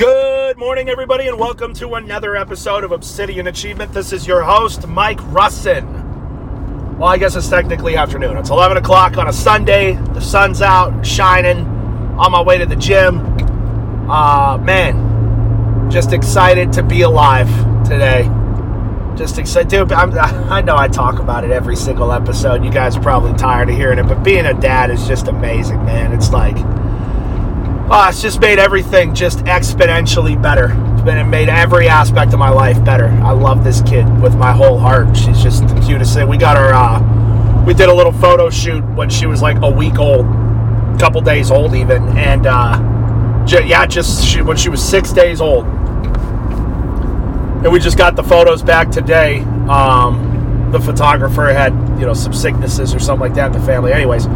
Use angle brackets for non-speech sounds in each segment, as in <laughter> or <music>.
Good morning, everybody, and welcome to another episode of Obsidian Achievement. This is your host, Mike Russin. Well, I guess it's technically afternoon. It's 11 o'clock on a Sunday. The sun's out, shining. On my way to the gym. Uh, man, just excited to be alive today. Just excited. Dude, I'm, <laughs> I know I talk about it every single episode. You guys are probably tired of hearing it, but being a dad is just amazing, man. It's like Oh, it's just made everything just exponentially better. It's been it made every aspect of my life better. I love this kid with my whole heart. She's just the cutest thing. We got her. Uh, we did a little photo shoot when she was like a week old, a couple days old even, and uh, j- yeah, just she, when she was six days old. And we just got the photos back today. Um, the photographer had you know some sicknesses or something like that in the family. Anyways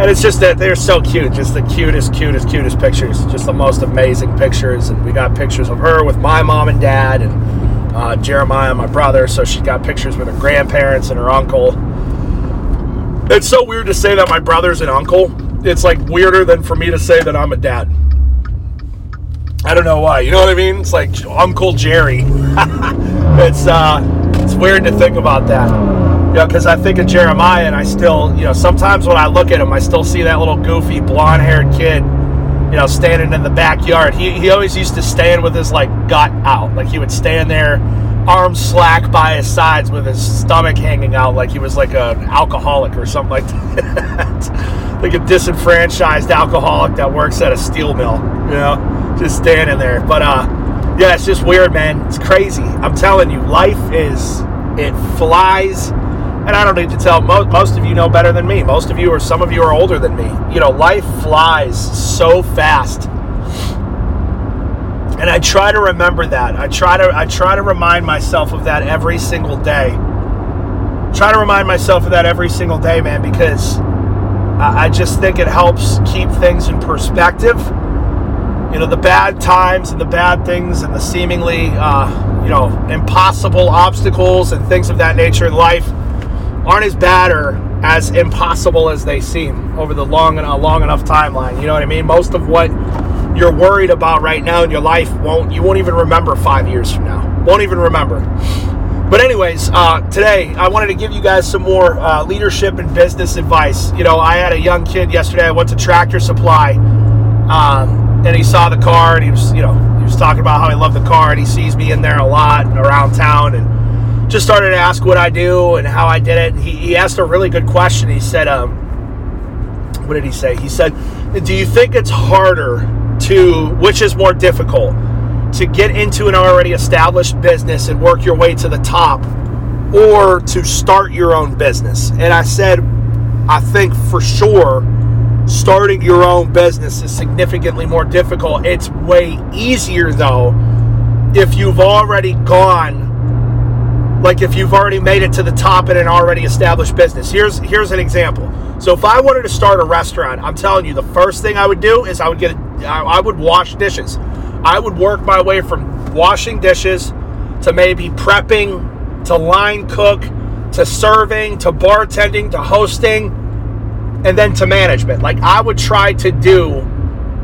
and it's just that they're so cute just the cutest cutest cutest pictures. Just the most amazing pictures. And we got pictures of her with my mom and dad and uh, jeremiah my brother. So she got pictures with her grandparents and her uncle. It's so weird to say that my brother's an uncle. It's like weirder than for me to say that i'm a dad. I don't know why. You know what i mean? It's like uncle jerry. <laughs> It's uh it's weird to think about that you know, because I think of Jeremiah and I still, you know, sometimes when I look at him, I still see that little goofy blonde haired kid, you know, standing in the backyard. He, he always used to stand with his like gut out. Like he would stand there, arms slack by his sides with his stomach hanging out like he was like an alcoholic or something like <laughs> that. like a disenfranchised alcoholic that works at a steel mill, you know, just standing there. But, uh, yeah, it's just weird, man. It's crazy. I'm telling you, life is, it flies and I don't need to tell most, most of you know better than me. Most of you or some of you are older than me. You know, life flies so fast. And I try to remember that. I try to I try to remind myself of that every single day. Try to remind myself of that every single day, man, because I, just think it helps keep things in perspective. You know, the bad times and the bad things and the seemingly, uh, you know, impossible obstacles and things of that nature in life aren't as bad or as impossible as they seem over the long and a long enough timeline. You know what I mean? Most of what you're worried about right now in your life won't you won't even remember five years from now. Won't even remember. But anyways, uh, today I wanted to give you guys some more uh, leadership and business advice. You know, I had a young kid yesterday. I went to Tractor Supply, um, and he saw the car, and he was, you know, he was talking about how he loved the car, and he sees me in there a lot around town, and just started to ask what I do and how I did it. He, he asked a really good question. He said, um, what did he say? He said, Do you think it's harder to, which is more difficult, to get into an already established business and work your way to the top or to start your own business? And I said, I think for sure starting your own business is significantly more difficult. It's way easier though if you've already gone like if you've already made it to the top in an already established business. Here's here's an example. So if I wanted to start a restaurant, I'm telling you, the first thing I would do is I would get I would wash dishes. I would work my way from washing dishes to maybe prepping to line cook to serving to bartending to hosting and then to management. Like I would try to do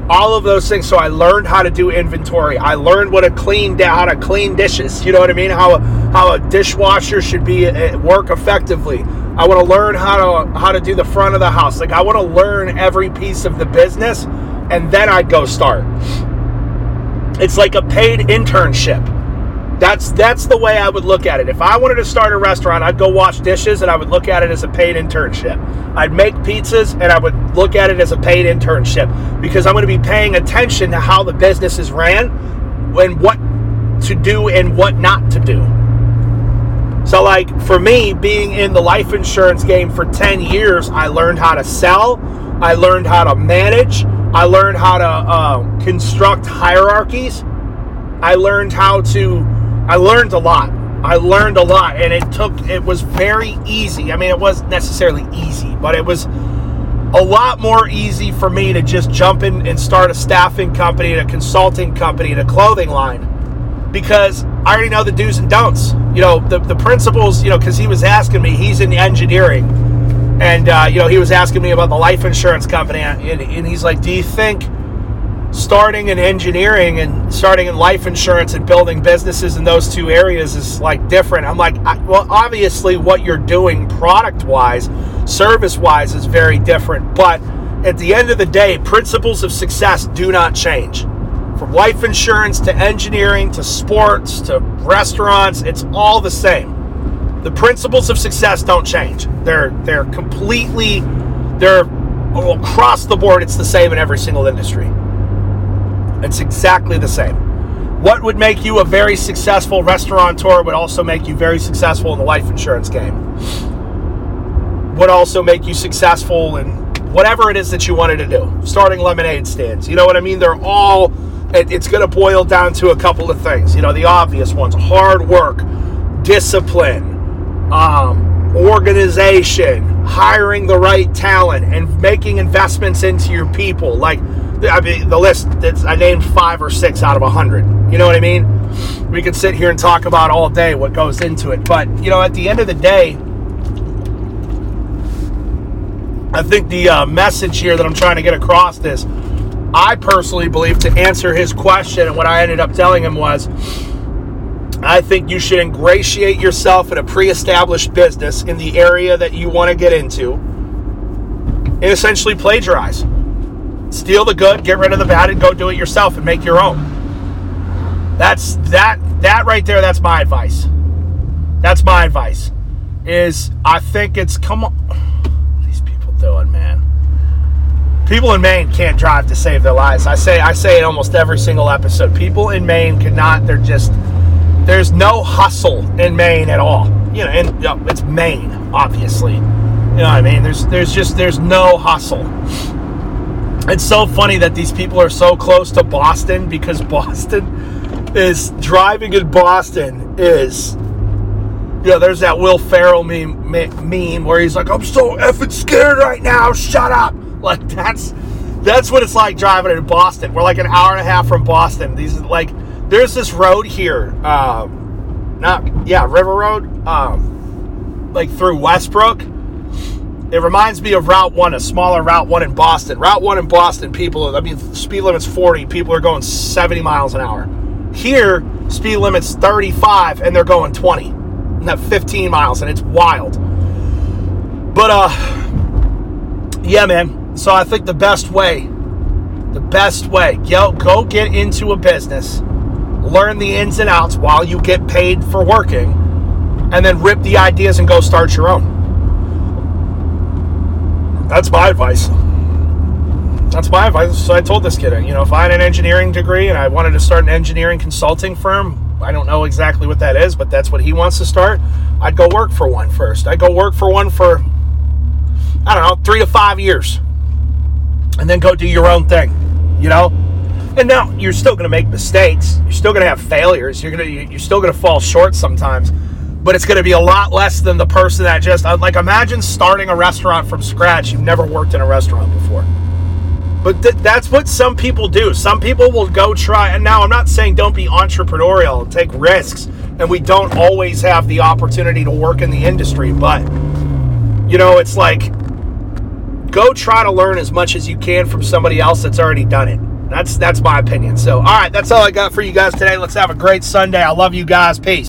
all of those things. So I learned how to do inventory. I learned what to clean how to clean dishes. You know what I mean? How how a dishwasher should be uh, work effectively. I want to learn how to how to do the front of the house. Like I want to learn every piece of the business, and then I'd go start. It's like a paid internship. That's that's the way I would look at it. If I wanted to start a restaurant, I'd go wash dishes and I would look at it as a paid internship. I'd make pizzas and I would look at it as a paid internship because I'm going to be paying attention to how the business is ran and what to do and what not to do. So like for me being in the life insurance game for 10 years, I learned how to sell, I learned how to manage, I learned how to uh, construct hierarchies. I learned how to I learned a lot. I learned a lot, and it took, it was very easy. I mean, it wasn't necessarily easy, but it was a lot more easy for me to just jump in and start a staffing company, a consulting company, a clothing line, because I already know the do's and don'ts. You know, the, the principles, you know, because he was asking me, he's in engineering, and, uh, you know, he was asking me about the life insurance company, and, and he's like, Do you think starting in engineering and starting in life insurance and building businesses in those two areas is like different. I'm like, I, well, obviously, what you're doing product wise, service wise, is very different. But at the end of the day, principles of success do not change. From life insurance to engineering to sports to restaurants, it's all the same. The principles of success don't change. They're they're completely they're across the board. It's the same in every single industry. It's exactly the same. What would make you a very successful restaurateur would also make you very successful in the life insurance game. Would also make you successful in whatever it is that you wanted to do. Starting lemonade stands. You know what I mean? They're all, it, it's going to boil down to a couple of things. You know, the obvious ones hard work, discipline, um, organization, hiring the right talent, and making investments into your people. Like, I mean, the list that's I named five or six out of a hundred. You know what I mean? We could sit here and talk about all day what goes into it, but you know, at the end of the day, I think the uh, message here that I'm trying to get across is, I personally believe to answer his question, and what I ended up telling him was, I think you should ingratiate yourself in a pre-established business in the area that you want to get into, and essentially plagiarize steal the good, get rid of the bad, and go do it yourself and make your own. That's that that right there. That's my advice. That's my advice. Is I think it's come on. What these people doing, man? People in Maine can't drive to save their lives. I say I say it almost every single episode. People in Maine cannot. They're just there's no hustle in Maine at all. You know, and you know, it's Maine, obviously. You know what I mean? There's there's just there's no hustle it's so funny that these people are so close to Boston because <laughs> Boston is driving in Boston is you know there's that Will Ferrell meme, meme where he's like I'm so effing scared right now shut up <laughs> like that's that's what it's like driving in Boston we're like an hour and a half from Boston these like there's this road here um, not yeah River Road um, like through Westbrook it reminds me of Route 1, a smaller Route 1 in Boston. Route 1 in Boston, people, I mean, speed limit's 40, people are going 70 miles an hour. Here, speed limit's 35 and they're going 20. not 15 miles, and it's wild. But, uh, yeah, man. So I think the best way, the best way, go, go get into a business, learn the ins and outs while you get paid for working, and then rip the ideas and go start your own that's my advice. That's my advice. So I told this kid, you know, if I had an engineering degree and I wanted to start an engineering consulting firm, I don't know exactly what that is, but that's what he wants to start. I'd go work for one first. I'd go work for one for, I don't know, three to five years. And then go do your own thing, you know? And now you're still going to make mistakes. You're still going to have failures. You're going to, you're still going to fall short sometimes but it's going to be a lot less than the person that just uh, like imagine starting a restaurant from scratch you've never worked in a restaurant before but th- that's what some people do some people will go try and now i'm not saying don't be entrepreneurial take risks and we don't always have the opportunity to work in the industry but you know it's like go try to learn as much as you can from somebody else that's already done it. That's that's my opinion. So all right that's all i got for you guys today. Let's have a great sunday. I love you guys. Peace